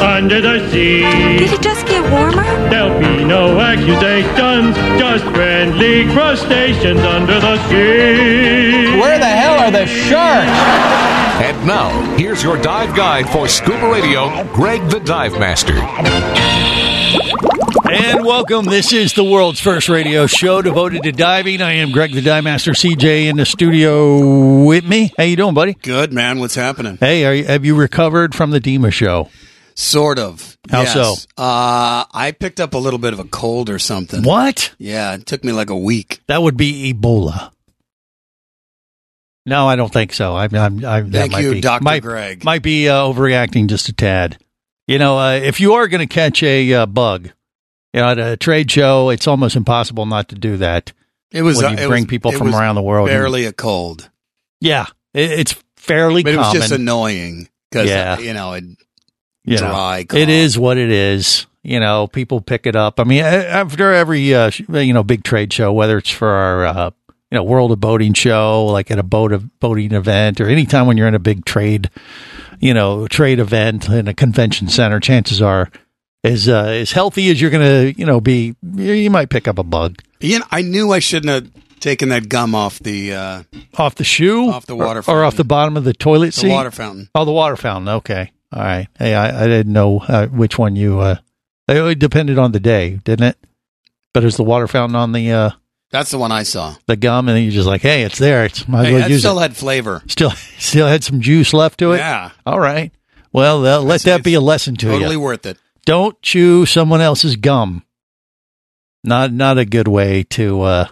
under the sea. Did it just get warmer? There'll be no accusations, just friendly crustaceans under the sea. Where the hell are the sharks? And now, here's your dive guide for scuba radio, Greg the Dive Master. And welcome. This is the world's first radio show devoted to diving. I am Greg the Dive Master, CJ in the studio with me. How you doing, buddy? Good man. What's happening? Hey, are you, have you recovered from the DEMA show? Sort of. How Yes. so? Uh, I picked up a little bit of a cold or something. What? Yeah, it took me like a week. That would be Ebola. No, I don't think so. I'm, I'm, I'm that Thank might you, be, Dr. Might, Greg. might be uh, overreacting just a tad. You know, uh, if you are going to catch a uh, bug, you know, at a trade show, it's almost impossible not to do that. It was. when uh, you bring was- people from around the world. Barely a cold, Yeah, it, it's fairly but it was just annoying because Yeah. you know it you know. dry. It is what it is. You know, people pick it up. I mean, after every uh, you know big trade show, whether it's for our uh, you know World of Boating show, like at a boat of boating event, or anytime when you're in a big trade, you know, trade event in a convention center, chances are as uh, as healthy as you're going to you know be, you, might pick up a bug You know, I knew I shouldn't have taken that gum off the uh, off the shoe, Off the water or, or off the bottom of the toilet the seat. water fountain. Oh, the water fountain. Okay. All right. Hey, I, I didn't know uh, which one you. Uh, it depended on the day, didn't it? But is the water fountain on the uh, That's the one I saw. the gum, and then you're just like, hey, it's there. It's might Hey, well use still it. had flavor. Still, still had some juice left to it. Yeah, All right. Well, uh, let It's- that be a lesson to totally you. Totally worth it. Don't chew someone else's gum. Not not a good way to uh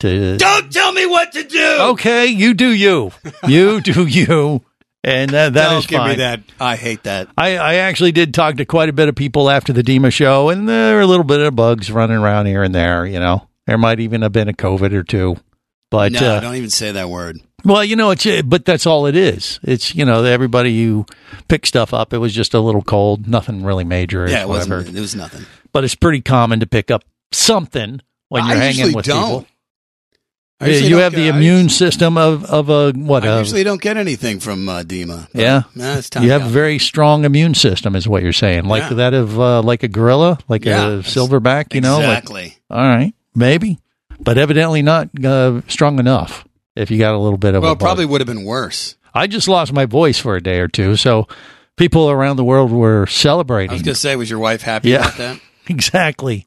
to. Don't tell me what to do. Okay, you do you. You do you. And uh, that Don't is give fine. me that. I hate that. I, I actually did talk to quite a bit of people after the DEMA show, and there were a little bit of bugs running around here and there. You know, there might even have been a COVID or two. But no, uh, don't even say that word. well, you know, it's but that's all it is. It's you know, everybody you pick stuff up, it was just a little cold, nothing really major. Yeah, it whatever. wasn't. It was nothing. But it's pretty common to pick up something when you're I hanging with don't. people. I you have the immune system of of a what? I a- usually don't get anything from uh, DEMA. Yeah. nah, you have a very strong immune system, is what you're saying, like Yeah. that of uh, like a gorilla, like Yeah, a silverback. You know, like exactly. All right, maybe, but evidently not uh, strong enough. If you got a little bit of well, probably would have been worse. I just lost my voice for a day or two, so people around the world were celebrating. I was going to say, was your wife happy Yeah. about that? exactly,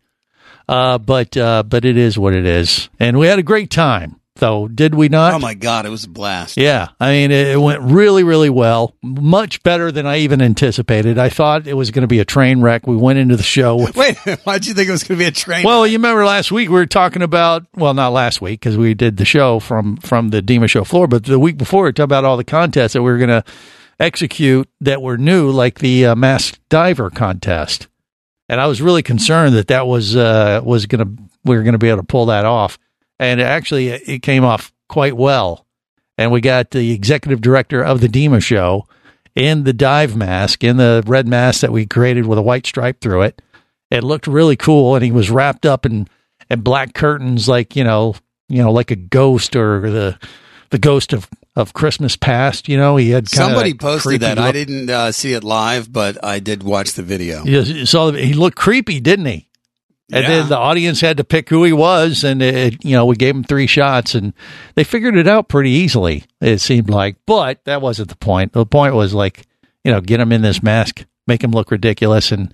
uh, but uh, but it is what it is, and we had a great time. Though, did we not? Oh my god, it was a blast. Yeah, I mean, it, it went really, really well. Much better than I even anticipated. I thought it was going to be a train wreck. We went into the show. With, Wait, why'd you think it was going to be a train? well, you remember last week we were talking about well, not last week because we did the show from from the Dema show floor, but the week before we talked about all the contests that we were going to execute that were new, like the uh, masked diver contest. And I was really concerned that that was uh, was to we were to be able to pull that off, and actually it came off quite well. And we got the executive director of the Dema show in the dive mask, in the red mask that we created with a white stripe through it. It looked really cool, and he was wrapped up in, in black curtains, like you know, you know, like a ghost or the the ghost of, of Christmas past. You know, he had Somebody that posted that. I didn't uh, see it live, but I did watch the video. You saw he looked creepy, didn't he? And Yeah. then the audience had to pick who he was, and it, you know we gave him three shots, and they figured it out pretty easily. It seemed like, but that wasn't the point. The point was like, you know, get him in this mask, make him look ridiculous, and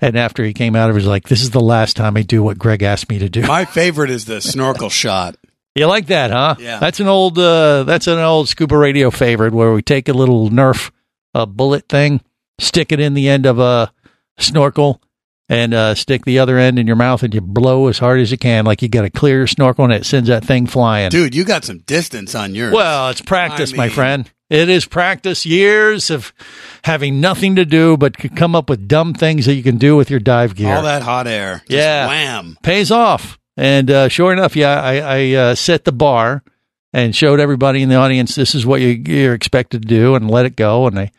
and after he came out of it, he was like, this is the last time I do what Greg asked me to do. My favorite is the snorkel shot. You like that, huh? Yeah. That's an old uh, that's an old scuba radio favorite where we take a little Nerf uh, bullet thing, stick it in the end of a snorkel and uh, stick the other end in your mouth and you blow as hard as you can, like you got a clear snorkel and it sends that thing flying. Dude, you got some distance on yours. Well, it's practice, I my friend. It is practice, years of having nothing to do but come up with dumb things that you can do with your dive gear. all that hot air. Just Yeah. Wham. pays off. And uh, sure enough, yeah, I, I uh, set the bar and showed everybody in the audience this is what you, you're expected to do, and let it go. And they,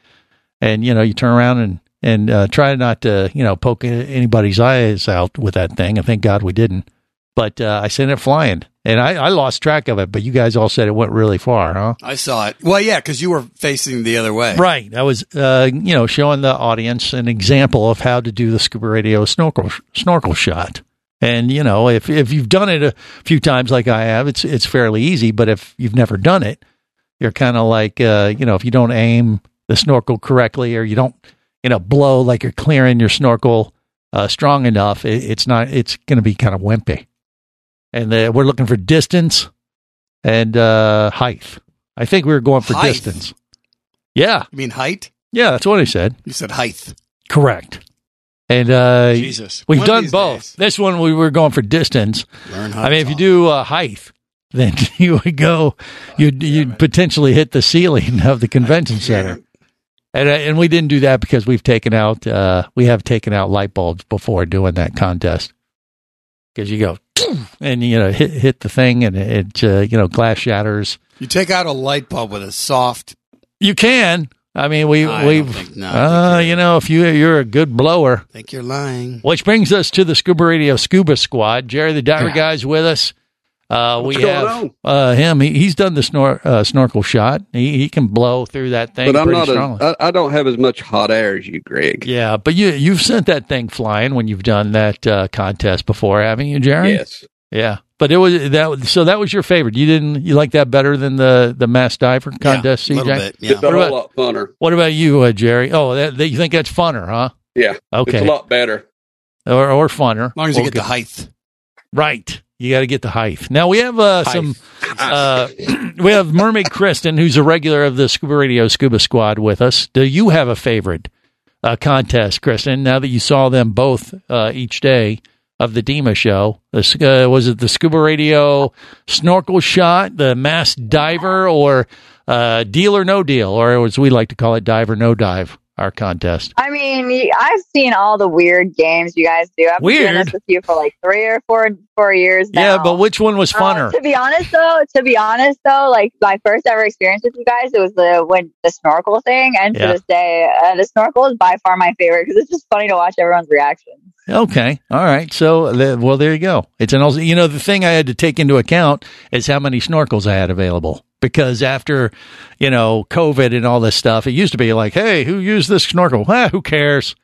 and you know, you turn around and and uh, try not to you know poke anybody's eyes out with that thing. And thank God we didn't. But uh, I sent it flying, and I, I lost track of it. But you guys all said it went really far, huh? I saw it. Well, yeah, because you were facing the other way. Right. I was, uh, you know, showing the audience an example of how to do the scuba radio snorkel snorkel shot. And you know, if if you've done it a few times like I have, it's it's fairly easy. But if you've never done it, you're kind of like, uh, you know, if you don't aim the snorkel correctly or you don't, you know, blow like you're clearing your snorkel uh, strong enough, it, it's not. It's going to be kind of wimpy. And uh, we're looking for distance and uh, height. I think we were going for Height? distance. Yeah, You mean height? yeah, that's what I said. You said height. Correct. And uh, Jesus. we've One done both. days. This one we were going for distance. Learn I mean, if you do uh, height, then you would go, you'd you'd potentially hit the ceiling of the convention center. And uh, and we didn't do that because we've taken out uh, we have taken out light bulbs before doing that contest. Because you go and you know hit hit the thing and it uh, you know glass shatters. You take out a light bulb with a soft. You can. I mean, we I we no, uh, you're- know if you you're a good blower. I think you're lying. Which brings us to the Scuba Radio Scuba Squad. Jerry the Diver Guy's with us. Uh, we going have on? uh, him. He, he's done the snor- uh, snorkel shot. He, he can blow through that thing But I'm pretty not. strongly. A, I, I don't have as much hot air as you, Greg. yeah, but you you've sent that thing flying when you've done that uh, contest before, haven't you, Jerry? Yes. Yeah, but it was that. So that was your favorite. You didn't you like that better than the the mass diver contest, yeah, a CJ? little bit. It's Yeah. a What whole lot funner. What about you, uh, Jerry? Oh, that, that, you think that's funner, huh? Yeah. Okay, It's a lot better. or or funner. As long as you Or get the good. height. Right. You got to get the height. Now we have uh, some. Uh, we have Mermaid Kristen, who's a regular of the Scuba Radio Scuba Squad, with us. Do you have a favorite uh, contest, Kristen? Now that you saw them both uh, each day of the DEMA show, the, uh, was it the Scuba Radio snorkel shot, the mass diver, or uh, deal or no deal, or as we like to call it, dive or no dive? Our contest. I mean, I've seen all the weird games you guys do. I've been doing Weird? this with you for like three or four four years now. Yeah, but which one was Uh, funner? to be honest, though, to be honest, though, like my first ever experience with you guys, it was the when the snorkel thing, and Yeah. to this day, uh, the snorkel is by far my favorite because it's just funny to watch everyone's reactions. Okay. All right. So, the- well, there you go. It's an also, you know, the thing I had to take into account is how many snorkels I had available. Because after, you know, COVID and all this stuff, it used to be like, hey, who used this snorkel? Ah, who cares?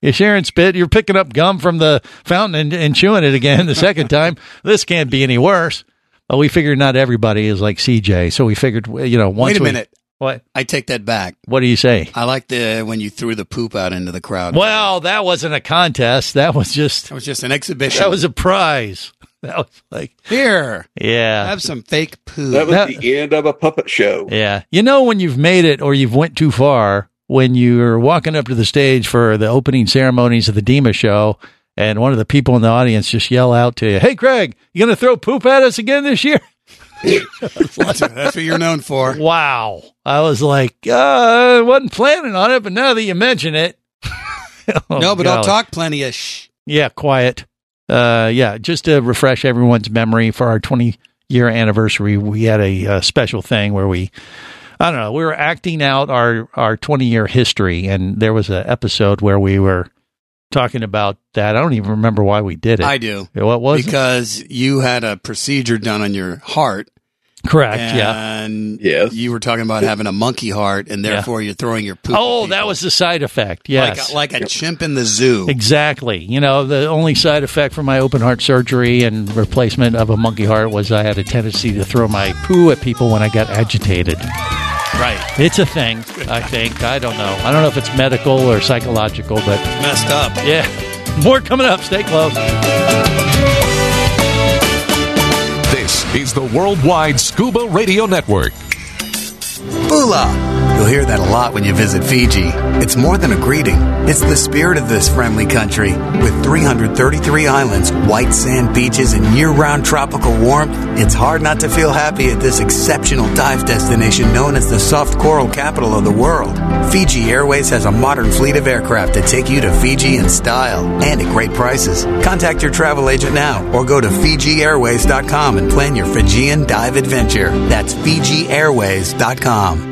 You're sharing spit. You're picking up gum from the fountain and, and chewing it again the second time. This can't be any worse. But we figured not everybody is like CJ. So we figured, you know, once Wait a we- minute. What? I take that back. What do you say? I like the when you threw the poop out into the crowd. Well, that wasn't a contest. That was just, that was just an exhibition. that was a prize. That was like, here. yeah. Have some fake poo. That was That- the end of a puppet show. Yeah. You know when you've made it or you've went too far when you're walking up to the stage for the opening ceremonies of the DEMA show and one of the people in the audience just yell out to you, "Hey Greg, you going to throw poop at us again this year?" that's, what you're known for. Wow. I was like, uh, I wasn't planning on it, but now that you mention it. Oh, no, but I'll talk plenty of shh. Yeah, quiet. Uh, yeah, just to refresh everyone's memory for our 20 year anniversary, we had a, uh special thing where we, I don't know, we were acting out our, our 20 year history. And there was an episode where we were talking about that. I don't even remember why we did it. I do. What was it? because you had a procedure done on your heart. Correct. yeah. And Yes. you were talking about having a monkey heart, and therefore you're throwing your poop. at Oh, that was the side effect. Yes. like a, like a chimp in the zoo. Exactly. You know, the only side effect from my open heart surgery and replacement of a monkey heart was I had a tendency to throw my poo at people when I got agitated. Right. It's a thing, I think. I don't know. I don't know if it's medical or psychological, but Messed up. yeah. More coming up. Stay close. This is the Worldwide Scuba Radio Network. Bula. You'll hear that a lot when you visit Fiji. It's more than a greeting. It's the spirit of this friendly country. With 333 islands, white sand beaches, and year-round tropical warmth, it's hard not to feel happy at this exceptional dive destination known as the soft coral capital of the world. Fiji Airways has a modern fleet of aircraft to take you to Fiji in style and at great prices. Contact your travel agent now or go to FijiAirways.com and plan your Fijian dive adventure. That's FijiAirways.com.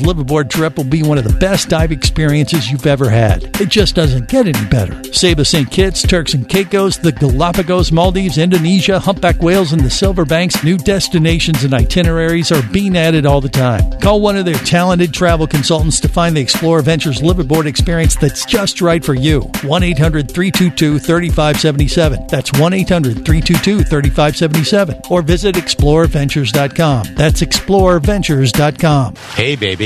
liveaboard trip will be one of the best dive experiences you've ever had. It just doesn't get any better. Saba St. Kitts, Turks and Caicos, the Galapagos, Maldives, Indonesia, humpback whales, and the Silver Banks, new destinations and itineraries are being added all the time. Call one of their talented travel consultants to find the Explorer Ventures liveaboard experience that's just right for you. 1 800 322 3577. That's 1 800 322 3577. Or visit explorerventures.com. That's explorerventures.com. Hey, baby,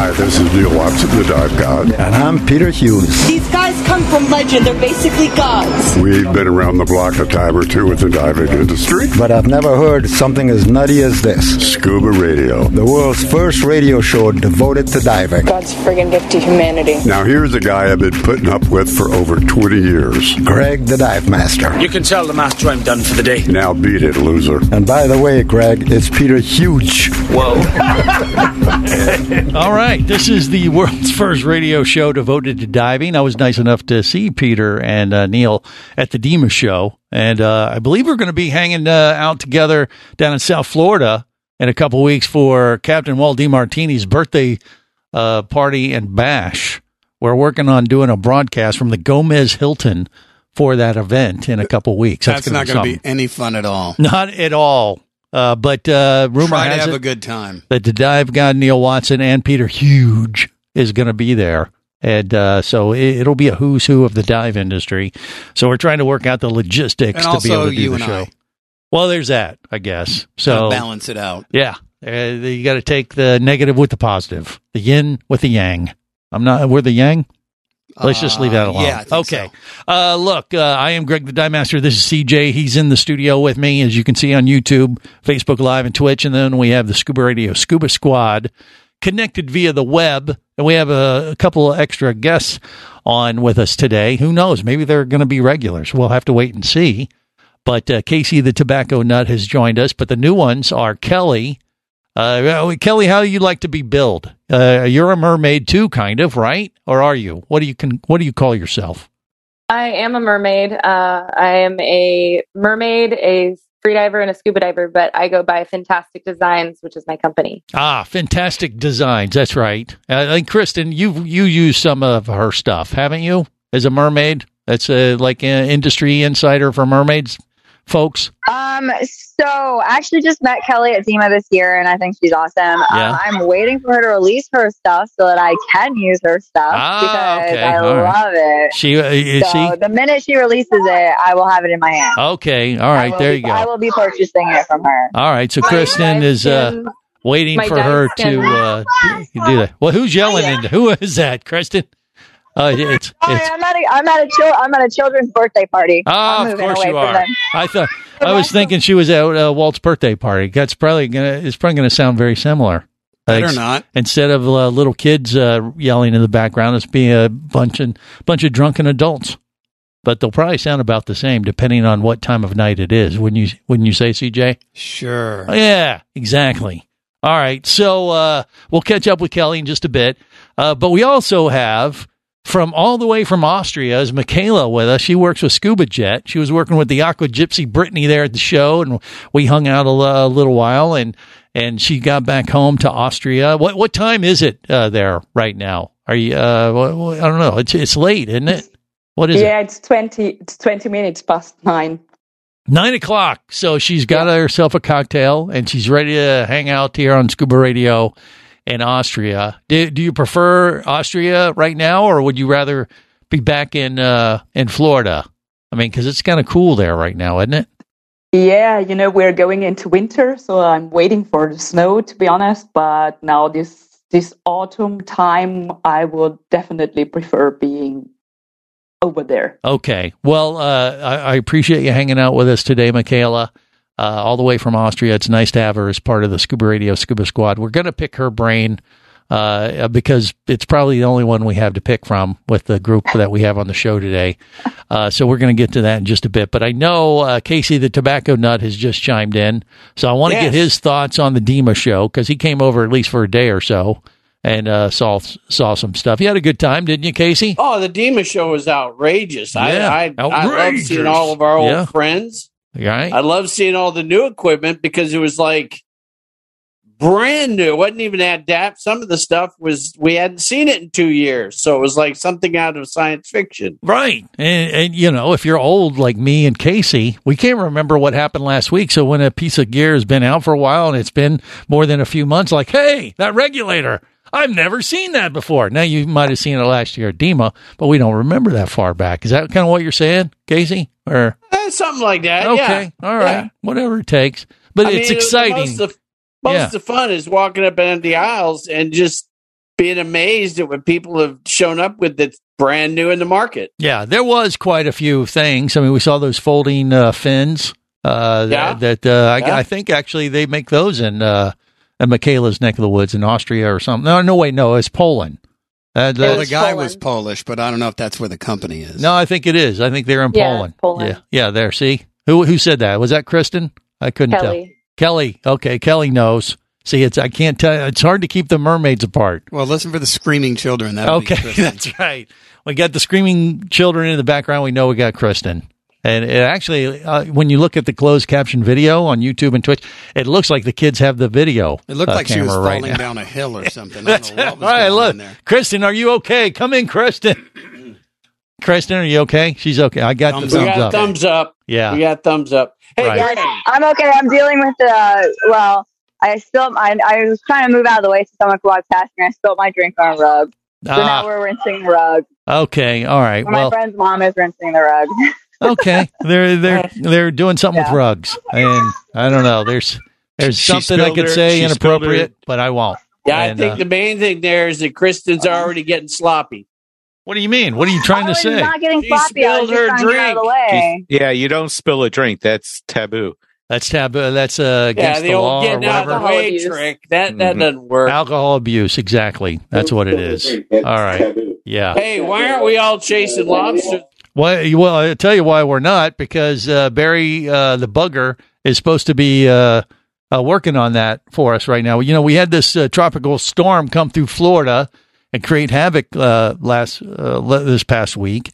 Hi, this is Neil Watson, the Dive God. And I'm Peter Hughes. These guys come from legend. They're basically gods. We've been around the block a time or two with the diving industry. But I've never heard something as nutty as this. Scuba Radio. The world's first radio show devoted to diving. God's friggin' gift to humanity. Now, here's a guy I've been putting up with for over 20 years. Greg, the Dive Master. You can tell the master I'm done for the day. Now beat it, loser. And by the way, Greg, it's Peter Huge. Whoa. All right, this is the world's first radio show devoted to diving. I was nice enough to see Peter and uh, Neil at the DEMA show, and uh, I believe we're going to be hanging uh, out together down in South Florida in a couple weeks for Captain Walt DeMartini's birthday uh, party and bash. We're working on doing a broadcast from the Gomez Hilton for that event in a couple weeks. That's, gonna not going to be any fun at all. Not at all. Uh, but uh, rumor Try has have it a good time. that the dive god Neil Watson and Peter Huge is going to be there. And uh, so it, will be a who's who of the dive industry. So we're trying to work out the logistics And to be also able to do you the and show. I. Well, there's that, I guess. So balance it out. Yeah, uh, you got to take the negative with the positive, the yin with the yang. I'm not. We're the yang. Let's just leave that Uh, alone. yeah, okay. Uh, look, uh, I am Greg the Dive Master. This is CJ. He's in the studio with me, as you can see on YouTube, Facebook Live, and Twitch. And then we have the Scuba Radio Scuba Squad connected via the web. And we have a, a couple of extra guests on with us today. Who knows? Maybe they're going to be regulars. We'll have to wait and see. But uh, Casey the Tobacco Nut has joined us. But the new ones are Kelly. Uh, Kelly, how do you like to be billed? Uh, you're a mermaid too, kind of, right? Or are you? What do you can? What do you call yourself? I am a mermaid. Uh, I am a mermaid, a freediver, and a scuba diver, but I go by Fantastic Designs, which is my company. Ah, fantastic designs. That's right. Uh, and Kristen, you you use some of her stuff, haven't you? As a mermaid, that's uh, like an industry insider for mermaids, folks. Um, so I actually just met Kelly at DEMA this year, and I think she's awesome. Yeah. Um, I'm waiting for her to release her stuff so that I can use her stuff Ah, because okay. I All right. love it. She uh, is so she the minute she releases it, I will have it in my hand. okay? all right, I right, there be- you go. I will be purchasing it from her. All right, so Kristen is uh, waiting My for her to uh, do do that. Well, who's yelling? And who is that, Kristen? Uh, it's Hi, it's. I'm at a I'm at a chil- I'm at a children's birthday party. Ah, I'm of course you are. I thought I was thinking she was at uh, Walt's birthday party. That's probably gonna. It's probably gonna sound very similar. Better Like, not. Instead of uh, little kids uh, yelling in the background, it's be a bunch of bunch of drunken adults. But they'll probably sound about the same, depending on what time of night it is. Wouldn't you? Wouldn't you say, CJ? Sure. Oh, yeah, exactly. All right. So uh, we'll catch up with Kelly in just a bit. Uh, but we also have from all the way from Austria is Michaela with us. She works with Scuba Jet. She was working with the Aqua Gypsy Brittany there at the show, and we hung out a, a little while. And and she got back home to Austria. What what time is it uh, there right now? Are you? Uh, I don't know. It's it's late, isn't it? What is it? yeah, it's twenty. It's twenty minutes past nine. Nine o'clock. So she's got herself a cocktail and she's ready to hang out here on Scuba Radio in Austria. Do, do you prefer Austria right now, or would you rather be back in uh, in Florida? I mean, because it's kind of cool there right now, isn't it? Yeah, you know we're going into winter, so I'm waiting for the snow to be honest. But now this this autumn time, I would definitely prefer being over there. Okay. Well, uh, I, I appreciate you hanging out with us today, Michaela. Uh, all the way from Austria. It's nice to have her as part of the Scuba Radio Scuba Squad. We're going to pick her brain uh, because it's probably the only one we have to pick from with the group that we have on the show today. Uh, so we're going to get to that in just a bit. But I know uh, Casey the Tobacco Nut has just chimed in, so I want to get his thoughts on the DEMA show because he came over at least for a day or so and uh, saw saw some stuff. You had a good time, didn't you, Casey? Oh, the DEMA show was outrageous. Yeah, I, I, I love seeing all of our old Yeah. friends. Right. I love seeing all the new equipment because it was like brand new. It wasn't even adapt. Some of the stuff was we hadn't seen it in two years, so it was like something out of science fiction. Right. And, and, you know, if you're old like me and Casey, we can't remember what happened last week. So when a piece of gear has been out for a while and it's been more than a few months, like, hey, that regulator, I've never seen that before. Now, you might have seen it last year at DEMA, but we don't remember that far back. Is that kind of what you're saying, Casey? Or Eh, something like that. okay, yeah. all right, Yeah. whatever it takes. But I it's mean, exciting. Most of, most Yeah. of the fun is walking up and down the aisles and just being amazed at what people have shown up with that's brand new in the market. Yeah, there was quite a few things. I mean, we saw those folding uh, fins. Uh, Yeah. That, that uh, I, I think actually they make those in uh, in Michaela's neck of the woods in Austria or something. No, no, wait, no, it's Poland. Uh, Well, the- the guy was Polish, but I don't know if that's where the company is. no, I think it is. I think they're in Yeah, Poland. Poland. Yeah, yeah. There. See who who said that? Was that Kristen? I couldn't Kelly. tell. Kelly. Okay, Kelly knows. See, it's I can't tell. It's hard to keep the mermaids apart. Well, listen for the screaming children. That'll be Okay, that's right. We got the screaming children in the background. We know we got Kristen. And it actually, uh, when you look at the closed caption video on YouTube and Twitch, it looks like the kids have the video. It looked uh, like she was camera right falling down a hill or something. That's don't know what was all right. Look. Kristen, are you okay? Come in, Kristen. Kristen, are you okay? She's okay. I got Thumbs the we thumbs got up. thumbs up. Yeah. We got thumbs up. Hey, Right. Greg, I'm okay. I'm dealing with the well. I spilled. I, I was trying to move out of the way so someone could walk past me. I spilled my drink on a rug. So Ah. now we're rinsing the rug. Okay. All right. Or my friend's mom is rinsing the rug. okay. They're they're they're doing something with rugs, and I don't know. There's there's She something I could her- say she spilled her- inappropriate, but I won't. Yeah, I think uh, the main thing there is that Kristen's already getting sloppy. What do you mean? What are you trying I to was say? not getting She sloppy. I was spilled her trying to get out of the way. Yeah, you don't spill a drink. That's taboo. That's taboo. That's uh, against yeah, the, the, old law or getting out of whatever. the way trick. That that Mhm. doesn't work. Alcohol abuse, exactly. That's what it is. All right. Yeah. Hey, why aren't we all chasing lobsters? Well, well, I'll tell you why we're not because uh, Barry uh, the bugger is supposed to be uh, uh, working on that for us right now. You know, we had this uh, tropical storm come through Florida and create havoc uh, last this past week,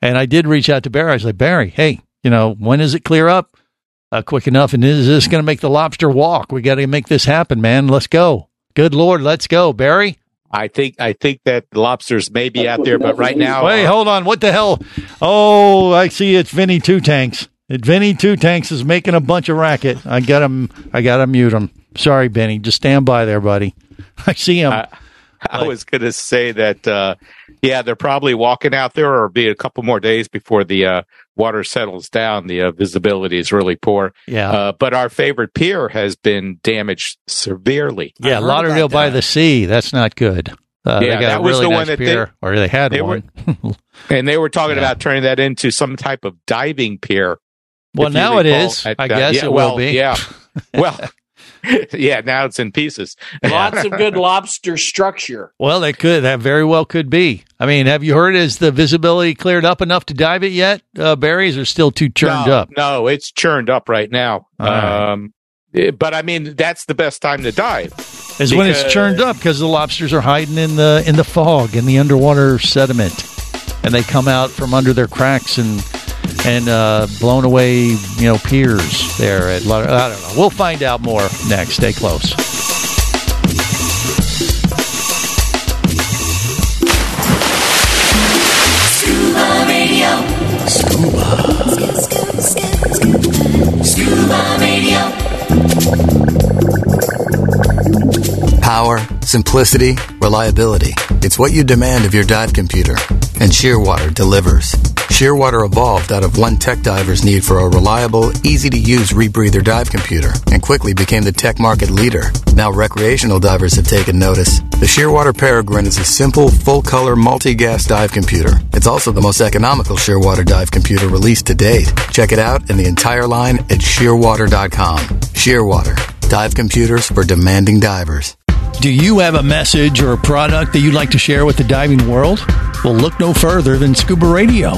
and I did reach out to Barry. I was like, Barry, hey, you know, when does it clear up quick enough? And is this going to make the lobster walk? We got to make this happen, man. Let's go. Good Lord, let's go, Barry. I think I think that lobsters may be out there, but right now, Wait, hold on. What the hell? Oh, I see. It's Vinny Two Tanks. It, Vinny Two Tanks is making a bunch of racket. I got him. I got to mute him. Sorry, Vinny. Just stand by there, buddy. I see him. I, I was going to say that uh, Yeah, they're probably walking out there, or be a couple more days before the uh, water settles down. The uh, visibility is really poor. Yeah. Uh, but our favorite pier has been damaged severely. Yeah, Lauderdale by the Sea. That's not good. Uh, Yeah, they got that a was really the nice one that pier, they- or they had they one. And they were talking about turning that into some type of diving pier. Well, now it is. at, I uh, guess yeah, it well, will be. Yeah. Well, yeah. Now it's in pieces. Lots of good lobster structure. Well, that could. That very well could be. I mean, have you heard? Is the visibility cleared up enough to dive it yet? Uh, berries are still too churned no, up. No, it's churned up right now. All right. Um, eh, but I mean, that's the best time to dive. Is when it's churned up because the lobsters are hiding in the in the fog in the underwater sediment, and they come out from under their cracks and and uh, blown away, you know, piers there at. I don't know. We'll find out more next. Stay close. Scuba Radio. Scuba. Scuba Radio. Power, simplicity, reliability. It's what you demand of your dive computer. And Shearwater delivers. Shearwater evolved out of one tech diver's need for a reliable, easy to use rebreather dive computer and quickly became the tech market leader. Now recreational divers have taken notice. The Shearwater Peregrine is a simple, full color, multi gas dive computer. It's also the most economical Shearwater dive computer released to date. Check it out and the entire line at shearwater.com. Shearwater, dive computers for demanding divers. Do you have a message or a product that you'd like to share with the diving world? Well, look no further than Scuba Radio.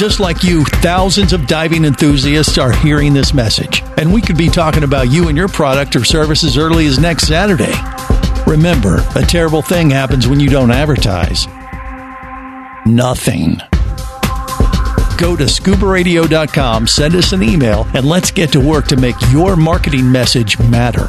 Just like you, thousands of diving enthusiasts are hearing this message, and we could be talking about you and your product or service as early as next Saturday. Remember, a terrible thing happens when you don't advertise. Nothing. Go to scubaradio.com, send us an email, and let's get to work to make your marketing message matter.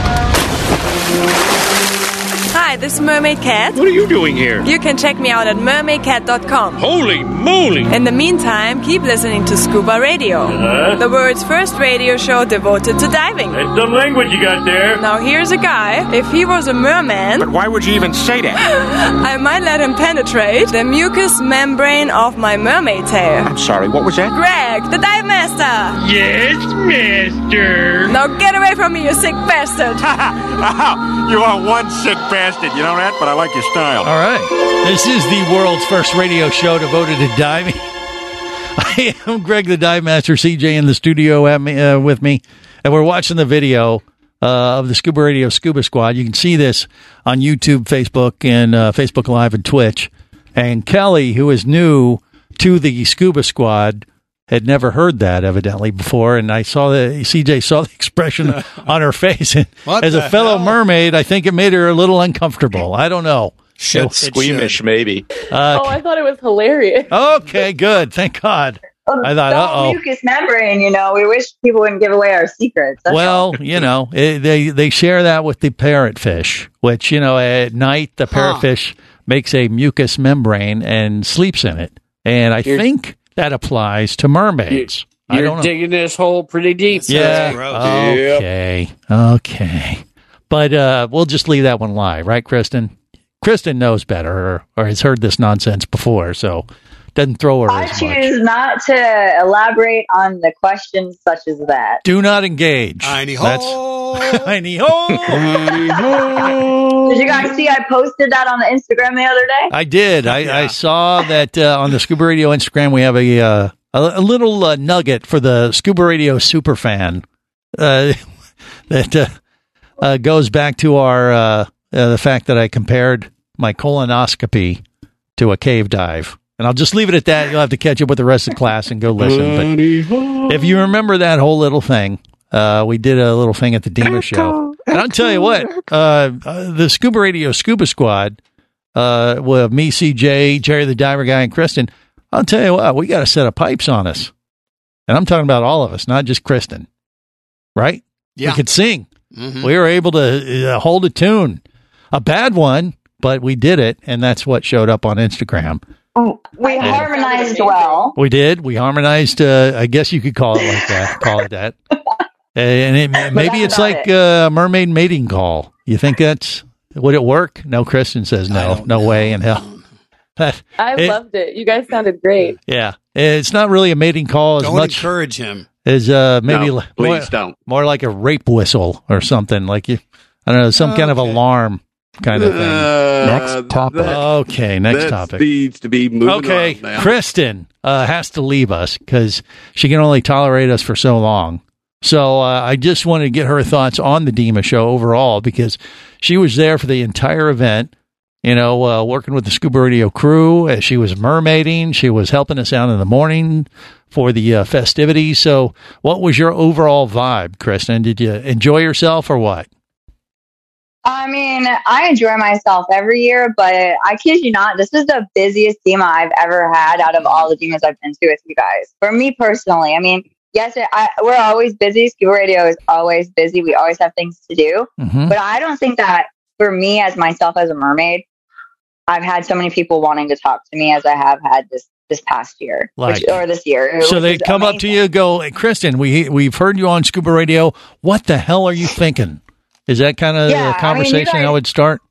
Hi, this is Mermaid Cat. What are you doing here? You can check me out at mermaidcat.com. Holy moly! In the meantime, keep listening to Scuba Radio, Uh-huh. the world's first radio show devoted to diving. That's some language you got there. Now, here's a guy. If he was a merman, But why would you even say that? I might let him penetrate the mucous membrane of my mermaid tail. I'm sorry, what was that? Greg, the dive master! Yes, mister. Now get away from me, you sick bastard! you are one sick bastard, you know that? But I like your style. All right. This is the world's first radio show devoted to diving. I am Greg the Dive Master, CJ in the studio me, uh, with me, and we're watching the video uh, of the Scuba Radio Scuba Squad. You can see this on YouTube, Facebook, and uh, Facebook Live and Twitch. And Kelly, who is new to the Scuba Squad, had never heard that evidently before, and I saw the CJ saw the expression on her face. As a fellow hell? mermaid, I think it made her a little uncomfortable. I don't know. Should- it Squeamish, should. maybe. Uh, oh, I thought it was hilarious. Okay, good. Thank God. I thought, uh oh. mucous membrane, you know, we wish people wouldn't give away our secrets. That's all. Well, you know, it, they they share that with the parrotfish, which you know at night the parrotfish makes a mucous membrane and sleeps in it, and I You're- think that applies to mermaids. I You're don't know. digging this hole pretty deep. Yeah. gross. Okay. Okay. But uh, we'll just leave that one live, right, Kristen? Kristen knows better, or, or has heard this nonsense before, so doesn't throw her I as much. choose not to elaborate on the questions such as that. Do not engage. Tiny That's- hole. Tiny hole. Did you guys see I posted that on the Instagram the other day? I did. I, I saw that uh, on the Scuba Radio Instagram. We have a uh, a, a little uh, nugget for the Scuba Radio super fan uh, that uh, uh, goes back to our uh, uh, the fact that I compared my colonoscopy to a cave dive. And I'll just leave it at that. You'll have to catch up with the rest of the class and go listen. But if you remember that whole little thing, uh, we did a little thing at the Dema show. And I'll tell you what, uh, uh, the Scuba Radio Scuba Squad uh, with me, CJ, Jerry the Diver Guy, and Kristen, I'll tell you what, we got a set of pipes on us. And I'm talking about all of us, not just Kristen. Right? Yeah. We could sing. Mhm. We were able to uh, hold a tune, a bad one, but we did it, and that's what showed up on Instagram. We harmonized well. We did. We harmonized. Uh, I guess you could call it like that. call it that. And it, maybe it's like it. a mermaid mating call. You think that's would it work? No, Kristen says no. No way in hell. That- I it- loved it. You guys sounded great. Yeah, it's not really a mating call as Don't much encourage him. as uh, maybe No, li- please more, don't. more like a rape whistle or something like you. I don't know, some kind of alarm kind of thing. Uh, Next topic. that- Okay, next that topic. needs to be moving Okay, on now. Kristen uh, has to leave us because she can only tolerate us for so long. So uh, I just wanted to get her thoughts on the DEMA show overall because she was there for the entire event. You know, uh, working with the Scuba Radio crew. Uh, she was mermaiding. She was helping us out in the morning for the uh, festivities. So, what was your overall vibe, Kristen? Did you enjoy yourself or what? I mean, I enjoy myself every year, but I kid you not, this is the busiest DEMA I've ever had out of all the DEMAs I've been to with you guys. For me personally, I mean, yes, I, we're always busy. Scuba Radio is always busy. We always have things to do. Mhm. But I don't think that for me, as myself as a mermaid, I've had so many people wanting to talk to me as I have had this this past year, Like- which, or this year. So they come up to amazing. you, go, hey, Kristen, we we've heard you on Scuba Radio. What the hell are you thinking? Is that kind of Yeah, the conversation I guys- would start?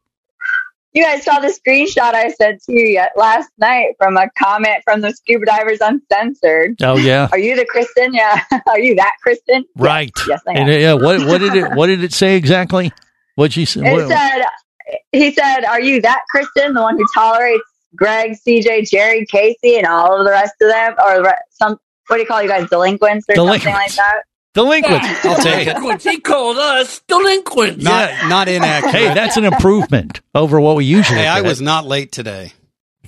You guys saw the screenshot I sent to you yet last night from a comment from the Scuba Divers Uncensored. Oh yeah, Are you the Kristen? Yeah. Are you that Kristen? right. Yes, I am. And, yeah. What what did it what did it say exactly? What she said? It what- said, he said, Are you that Kristen, the one who tolerates Greg, CJ, Jerry, Casey, and all of the rest of them? Or some, what do you call you guys, delinquents or something like that? Delinquents. I'll take it. He called us delinquents. Not not inaccurate. Hey, that's an improvement over what we usually. Hey, I was not late today.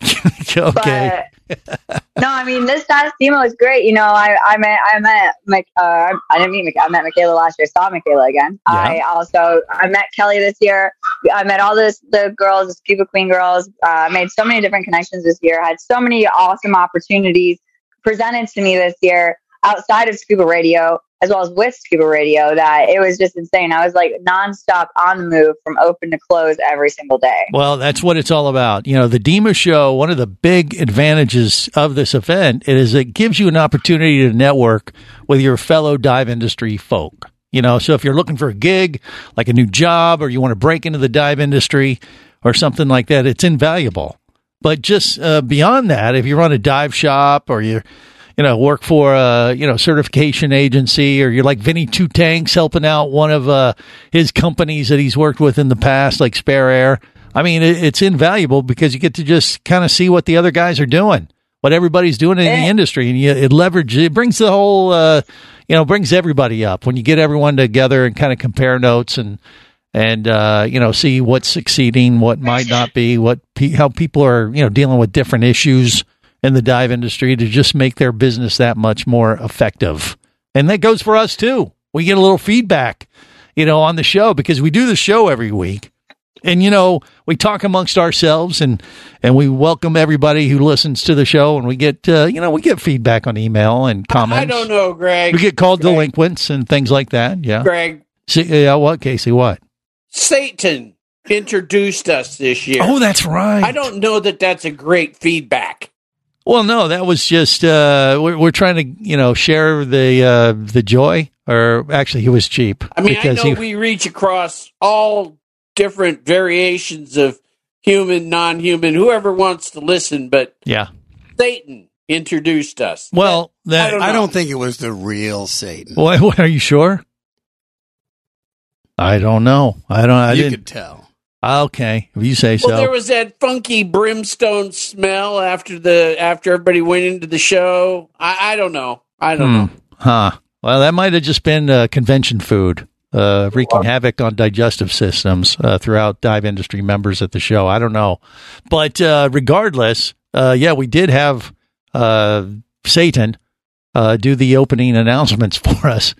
okay. But no, I mean this past demo was great. You know, I I met I met Mc, uh, I didn't meet Mc, I met Michaela last year. Saw Michaela again. Yeah. I also I met Kelly this year. I met all this the girls, the Scuba Queen girls. Uh, made so many different connections this year. Had so many awesome opportunities presented to me this year outside of Scuba Radio as well as with Scuba Radio that it was just insane. I was like nonstop on the move from open to close every single day. Well, that's what it's all about. You know, the DEMA show, one of the big advantages of this event is it gives you an opportunity to network with your fellow dive industry folk. You know, so if you're looking for a gig, like a new job, or you want to break into the dive industry or something like that, it's invaluable. But just uh, beyond that, if you run a dive shop or you, you know, work for a you know certification agency, or you're like Vinny Two Tanks helping out one of uh, his companies that he's worked with in the past, like Spare Air. I mean, it, it's invaluable because you get to just kind of see what the other guys are doing, what everybody's doing in the industry, and you, it leverages, it brings the whole, uh, you know, brings everybody up when you get everyone together and kind of compare notes and and uh, you know see what's succeeding, what might not be, what pe- how people are you know dealing with different issues in the dive industry to just make their business that much more effective. And that goes for us too. We get a little feedback, you know, on the show because we do the show every week. And you know, we talk amongst ourselves and and we welcome everybody who listens to the show and we get uh, you know, we get feedback on email and comments. I don't know, Greg. We get called delinquents and things like that. Yeah. Greg, See, yeah, what, Casey? What? Satan introduced us this year. Oh, that's right. I don't know that that's a great feedback. Well, no, that was just uh, we're, we're trying to you know share the uh, the joy. Or actually, he was cheap. I mean, I because know he, we reach across all different variations of human, non-human, whoever wants to listen, but yeah. Satan introduced us. Well, that I don't, I don't think it was the real Satan. What, what are you sure? I don't know. I don't. I you didn't. could tell. Okay, if you say Well, so. Well, there was that funky brimstone smell after the after everybody went into the show. I, I don't know. I don't know. Hmm. Huh. Well, that might have just been uh, convention food, uh, wreaking havoc on digestive systems uh, throughout dive industry members at the show. I don't know, but uh, regardless, uh, yeah, we did have uh, Satan uh, do the opening announcements for us,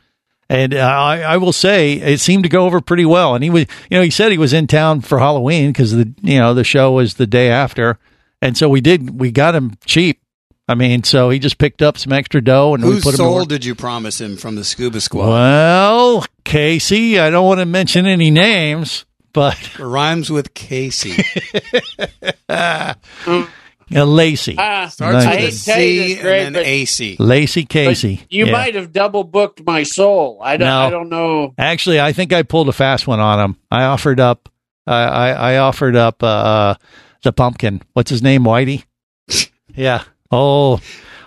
And uh, I, I will say it seemed to go over pretty well. And he was, you know, he said he was in town for Halloween because the, you know, the show was the day after, and so we did, we got him cheap. I mean, so he just picked up some extra dough and we Whose put him to soul did you promise him from the Scuba Squad? Well, Casey, I don't want to mention any names, but It rhymes with Casey. uh, Lacey, Ah, Starts I with hate a to you C this, Greg, and then AC. Lacey Casey. You Yeah. might have double booked my soul. I don't. No. I don't know. Actually, I think I pulled a fast one on him. I offered up, I I, I offered up uh, the pumpkin. What's his name? Whitey. yeah. Oh,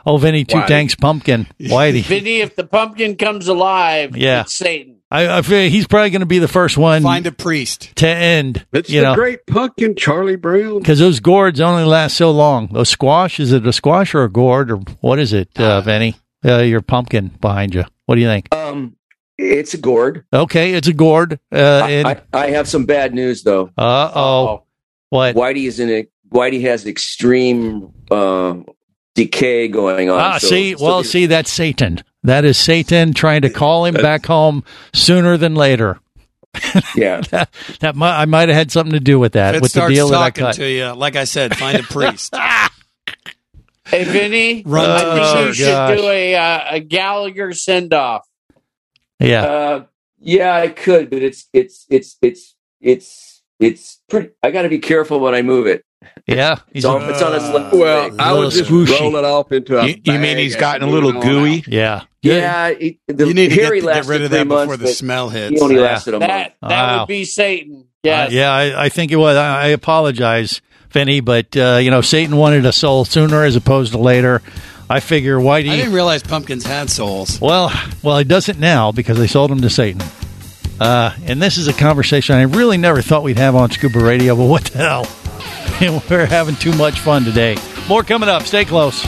oh, Vinny Two Tanks Pumpkin. Whitey. Vinny, if the pumpkin comes alive, Yeah. it's Satan. I, I feel he's probably going to be the first one Find a priest. to end. It's you the know, great pumpkin, Charlie Brown. because those gourds only last so long. Those squash is it a squash or a gourd or what is it, uh, Vinny? Uh, your pumpkin behind you. What do you think? Um, it's a gourd. Okay, it's a gourd. Uh, I, and I, I have some bad news though. uh oh, what? Whitey is in a Whitey has extreme uh, decay going on. Ah, so- see, so well, the- see, that's Satan. That is Satan trying to call him back home sooner than later. yeah, that, that might, I might have had something to do with that, If it with the starts deal that I talking cut. to you, like I said, find a priest. Hey, Vinny, Run I to think the you church. should do a uh, a Gallagher send off. Yeah, uh, yeah, I could, but it's it's it's it's it's it's pretty. I got to be careful when I move it. Yeah. It's on, it's on its left Well, leg. I would just squishy. roll it off into a. You, you mean he's gotten a little gooey? yeah. yeah, it, the you need to get, get rid of three that months, before the smell hits. He only Yeah. lasted a month. That that Wow. would be Satan. Yes. Uh, yeah, I, I think it was. I, I apologize, Vinny, but uh, you know, Satan wanted a soul sooner as opposed to later. I figure I didn't realize pumpkins had souls. Well, well, he doesn't now because they sold him to Satan. Uh, and this is a conversation I really never thought we'd have on Scuba Radio, but what the hell? And we're having too much fun today. More coming up. Stay close.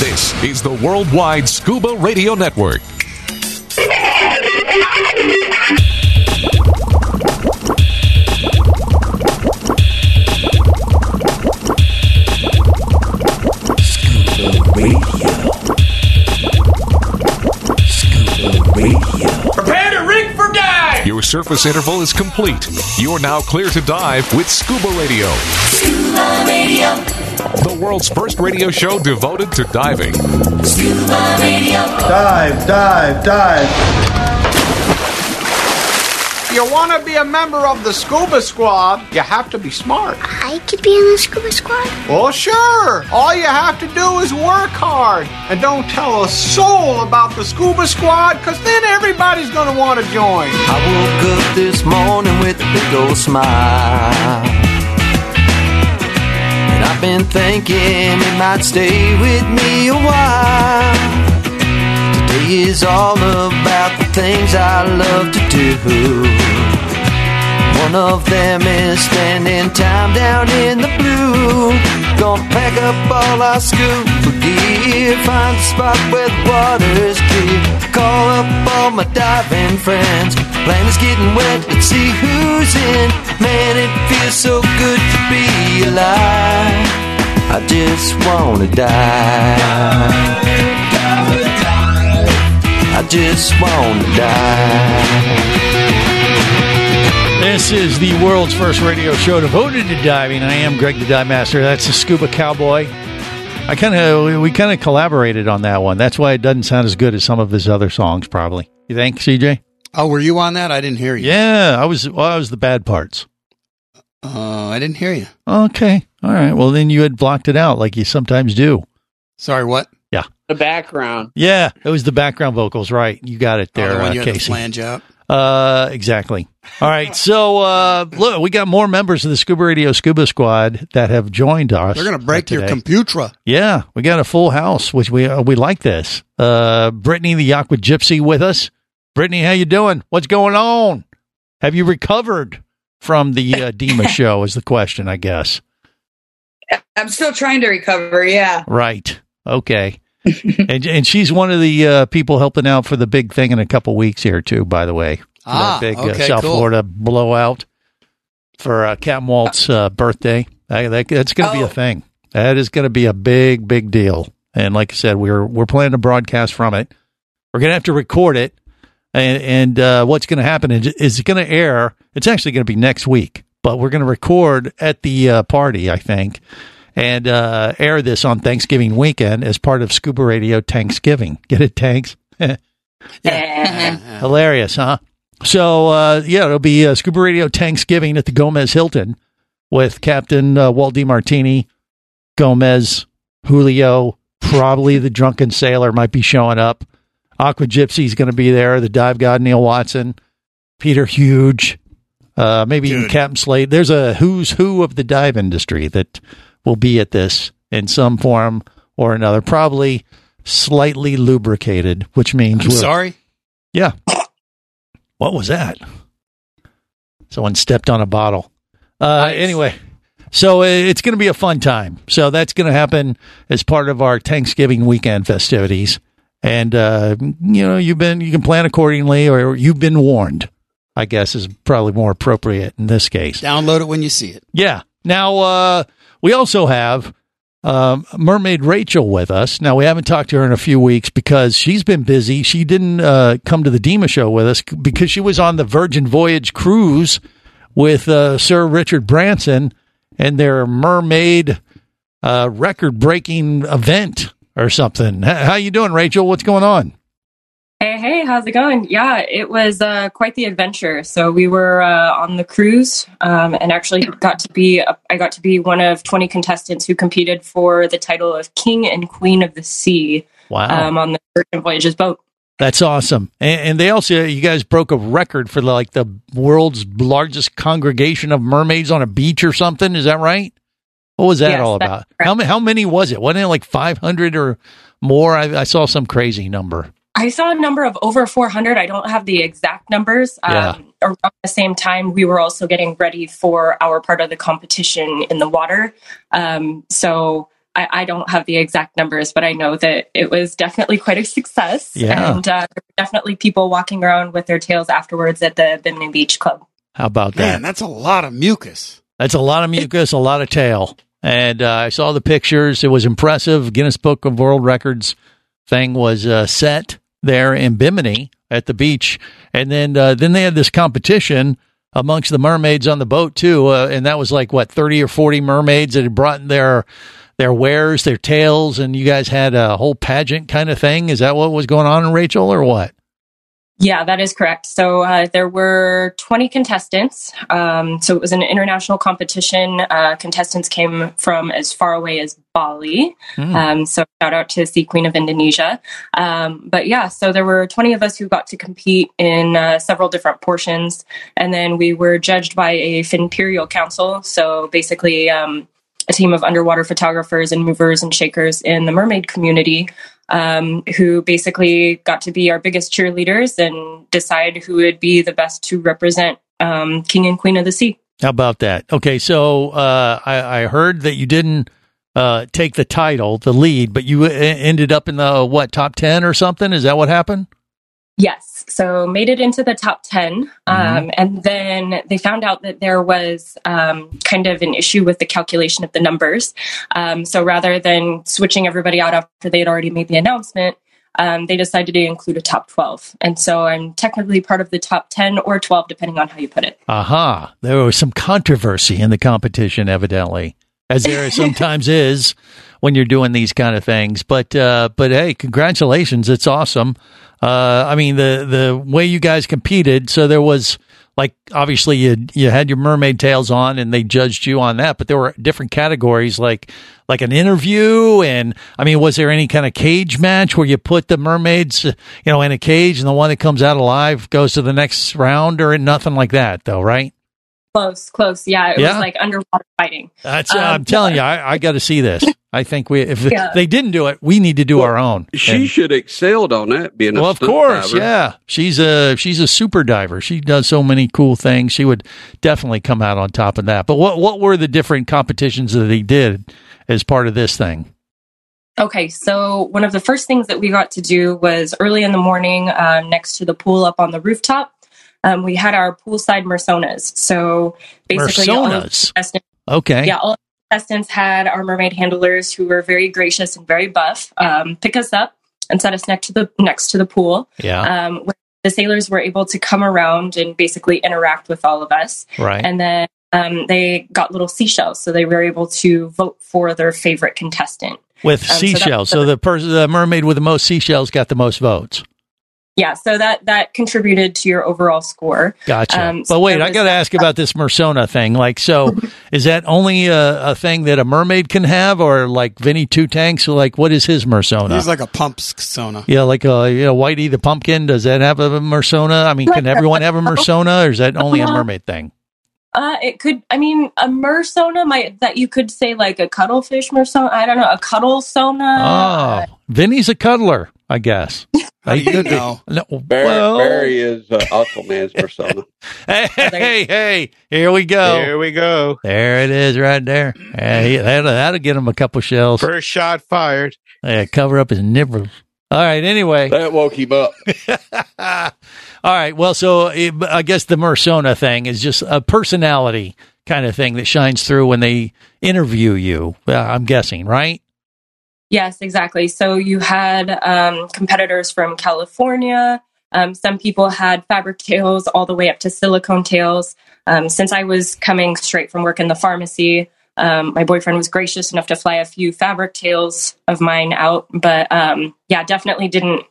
This is the Worldwide Scuba Radio Network. Prepare to rig for dive! Your surface interval is complete. You're now clear to dive with Scuba Radio, Scuba Radio, the world's first radio show devoted to diving. Scuba Radio. Dive, dive, dive. You want to be a member of the scuba squad, you have to be smart. I could be in the scuba squad. Well, sure. All you have to do is work hard. And don't tell a soul about the scuba squad, because then everybody's going to want to join. I woke up this morning with a big old smile. And I've been thinking it might stay with me a while. Today is all about the things I love to do. One of them is spending time down in the blue. Gonna pack up all our scuba gear, find the spot where the water's clear. Call up all my diving friends. Plan is getting wet, let's see who's in. Man, it feels so good to be alive. I just wanna die. I just wanna die. This is the world's first radio show devoted to diving. I am Greg the Dive Master. That's the Scuba Cowboy. I kind of we kind of collaborated on that one. That's why it doesn't sound as good as some of his other songs, probably. You think, CJ? Oh, were you on that? I didn't hear you. Yeah, I was. Well, I was the bad parts. Uh, I didn't hear you. Okay, all right. Well, then you had blocked it out like you sometimes do. Sorry, what? Yeah, The background. yeah. It was the background vocals, right? You got it Oh, there, the one uh, you had the Casey. flange out. Uh, exactly. All right. So, uh, look, we got more members of the Scuba Radio Scuba Squad that have joined us. They're going to break your today. computer. Yeah, we got a full house, which we uh, we like this. Uh, Brittany, the Aqua Gypsy, with us. Brittany, how you doing? What's going on? Have you recovered from the uh, DEMA show? Is the question, I guess. I'm still trying to recover. Yeah. Right. Okay. and and she's one of the uh, people helping out for the big thing in a couple weeks here too. By the way, Ah, that big uh, South cool. Florida blowout for uh, Captain Walt's uh, birthday. That, that- that's going to be Oh. a thing. That is going to be a big, big deal. and like I said, we're we're planning to broadcast from it. We're gonna have to record it, and and uh, what's gonna happen is, is it gonna air. It's actually gonna be next week, but we're gonna record at the uh, party, I think, and uh, air this on Thanksgiving weekend as part of Scuba Radio Thanksgiving. Get it, tanks? Hilarious, huh? So uh, yeah, it'll be uh, Scuba Radio Thanksgiving at the Gomez Hilton with Captain uh, Walt DiMartini, Gomez, Julio, probably the drunken sailor might be showing up. Aqua Gypsy's going to be there. The dive god Neal Watson, Peter Hughes, uh, maybe even Captain Slate. There's a who's who of the dive industry that will be at this in some form or another. Probably slightly lubricated, which means I'm sorry. Yeah. What was that? Someone stepped on a bottle. Uh, Anyway, so it's going to be a fun time. So that's going to happen as part of our Thanksgiving weekend festivities. And uh, you know, you've been you can plan accordingly, or you've been warned. I guess is probably more appropriate in this case. Download it when you see it. Yeah. Now uh, we also have um, Mermaid Rachel with us. Now we haven't talked to her in a few weeks because she's been busy. She didn't uh, come to the DEMA show with us because she was on the Virgin Voyage cruise with uh, Sir Richard Branson and their mermaid uh, record-breaking event or something. H- how you doing, Rachel? What's going on? Hey, hey, how's it going? Yeah, it was uh, quite the adventure. So we were uh, on the cruise, um, and actually got to be I got to be one of twenty contestants who competed for the title of King and Queen of the Sea. Wow. Um, on the Virgin Voyages boat. That's awesome. And, and they also, you guys broke a record for like the world's largest congregation of mermaids on a beach or something. Is that right? What was that Yes, all about? How many, how many was it? Wasn't it like 500 or more? I, I saw some crazy number. I saw a number of over 400. I don't have the exact numbers. Yeah. Um, around the same time, we were also getting ready for our part of the competition in the water. Um, so I, I don't have the exact numbers, but I know that it was definitely quite a success. Yeah. And uh, definitely people walking around with their tails afterwards at the Bimini Beach Club. How about that? Man, that's a lot of mucus. That's a lot of mucus, a lot of tail. And uh, I saw the pictures. It was impressive. Guinness Book of World Records thing was uh, set there in Bimini at the beach, and then uh, then they had this competition amongst the mermaids on the boat too, uh, and that was like what thirty or forty mermaids that had brought their their wares, their tails, and you guys had a whole pageant kind of thing. Is that what was going on, Rachel, or what? Yeah, that is correct. So uh, there were 20 contestants. Um, so it was an international competition. Uh, contestants came from as far away as Bali. Hmm. Um, so shout out to Sea Queen of Indonesia. Um, but yeah, so there were 20 of us who got to compete in uh, several different portions. And then we were judged by a Finperial Council. So basically, um, a team of underwater photographers and movers and shakers in the mermaid community um, who basically got to be our biggest cheerleaders and decide who would be the best to represent um, King and Queen of the Sea. How about that? Okay, so uh, I, I heard that you didn't uh, take the title, the lead, but you uh, ended up in the what top ten or something. Is that what happened? Yes, so made it into the top 10. Um, and then they found out that there was um, kind of an issue with the calculation of the numbers. Um, so rather than switching everybody out after they had already made the announcement, um, they decided to include a top 12. And so I'm technically part of the top 10 or 12, depending on how you put it. Aha! There was some controversy in the competition, evidently, as there sometimes is when you're doing these kind of things. But uh, but hey, congratulations! It's awesome. Uh, I mean the the way you guys competed. So there was like obviously you you had your mermaid tails on, and they judged you on that. But there were different categories like like an interview, and I mean, was there any kind of cage match where you put the mermaids, you know, in a cage, and the one that comes out alive goes to the next round, or nothing like that, though, right? Close, close. Yeah, it Yeah? was like underwater fighting. That's Um, I'm telling you, I, I got to see this. I think we if Yeah. they didn't do it, we need to do our own. She And- should excelled on that being a well, of course, diver. yeah. She's a she's a super diver. She does so many cool things. She would definitely come out on top of that. But what what were the different competitions that he did as part of this thing? Okay, so one of the first things that we got to do was early in the morning, uh, next to the pool up on the rooftop. Um, we had our poolside mersonas. So basically, all the Mersonas? contestants- Okay. yeah, all contestants had our mermaid handlers who were very gracious and very buff um, pick us up and set us next to the next to the pool. Yeah. Um, the sailors were able to come around and basically interact with all of us. Right. And then um, they got little seashells, so they were able to vote for their favorite contestant. With Um, so seashells. So, the person, the mermaid with the most seashells got the most votes. Yeah, so that that contributed to your overall score. Gotcha. Um, but so wait, I got to ask about this Mersona thing. Like, so is that only a, a thing that a mermaid can have, or like Vinny Two Tanks? Like, what is his Mersona? He's like a pump sona. yeah, like uh, you know, Whitey the Pumpkin. Does that have a Mersona? I mean, can everyone have a Mersona, or is that only a mermaid thing? Uh, it could. I mean, a mersona might that you could say like a cuttlefish mersona. I don't know, a cuddle sona. Oh, Vinny's a cuddler, I guess. How do you know? No, Barry, well, Barry is uh, Aquaman's persona. hey, hey, hey, here we go. Here we go. There it is, right there. Yeah, he- that'll, that'll get him a couple shells. First shot fired. Yeah, cover up his nipples. All right. Anyway. That woke him up. All right. Well, so it, I guess the persona thing is just a personality kind of thing that shines through when they interview you. Uh, I'm guessing, right? Yes, exactly. So you had um, competitors from California. Um, some people had fabric tails all the way up to silicone tails. Um, since I was coming straight from work in the pharmacy, um, my boyfriend was gracious enough to fly a few fabric tails of mine out. But um, yeah, definitely didn't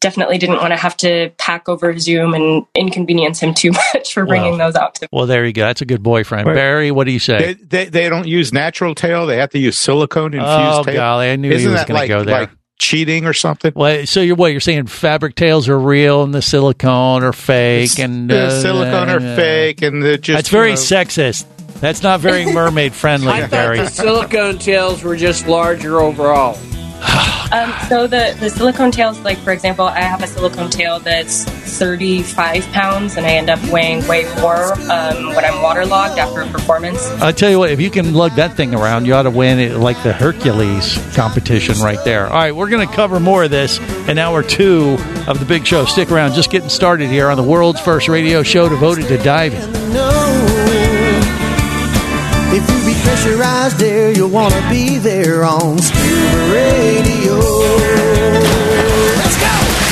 definitely didn't want to have to pack over Zoom and inconvenience him too much for bringing Well, those out to. Well, there you go. That's a good boyfriend. Wait. Barry, what do you say? They, they they don't use natural tail. They have to use silicone infused oh, tail. golly. I knew Isn't he was that going to go there. like cheating or something? Well, so you're what you're saying? Fabric tails are real and the silicone are fake, and the uh, silicone are uh, fake, and they're just That's very know, sexist. That's not very mermaid friendly, I Barry. the silicone tails were just larger overall. Um, so the, the silicone tails, like for example, I have a silicone tail that's 35 pounds, and I end up weighing way more um, when I'm waterlogged after a performance. I tell you what, if you can lug that thing around, you ought to win it like the Hercules competition right there. All right, we're going to cover more of this in hour two of the big show. Stick around, just getting started here on the world's first radio show devoted to diving. If you be pressurized there, you'll want to be there on Scuba Radio. Let's go!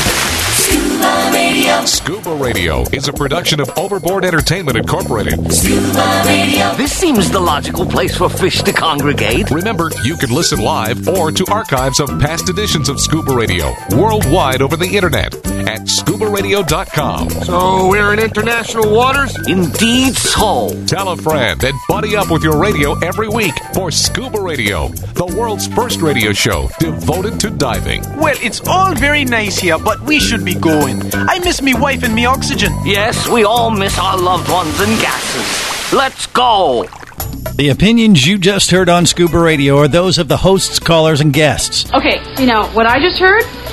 Scuba Radio. Scuba Radio is a production of Overboard Entertainment Incorporated. Scuba Radio. This seems the logical place for fish to congregate. Remember, you can listen live or to archives of past editions of Scuba Radio worldwide over the internet at scubaradio.com. So we're in international waters? Indeed so. Tell a friend and buddy up with your radio every week for Scuba Radio, the world's first radio show devoted to diving. Well, it's all very nice here, but we should be going. I miss me wife and me oxygen. Yes, we all miss our loved ones and gases. Let's go. The opinions you just heard on Scuba Radio are those of the hosts, callers, and guests. Okay, you know what I just heard?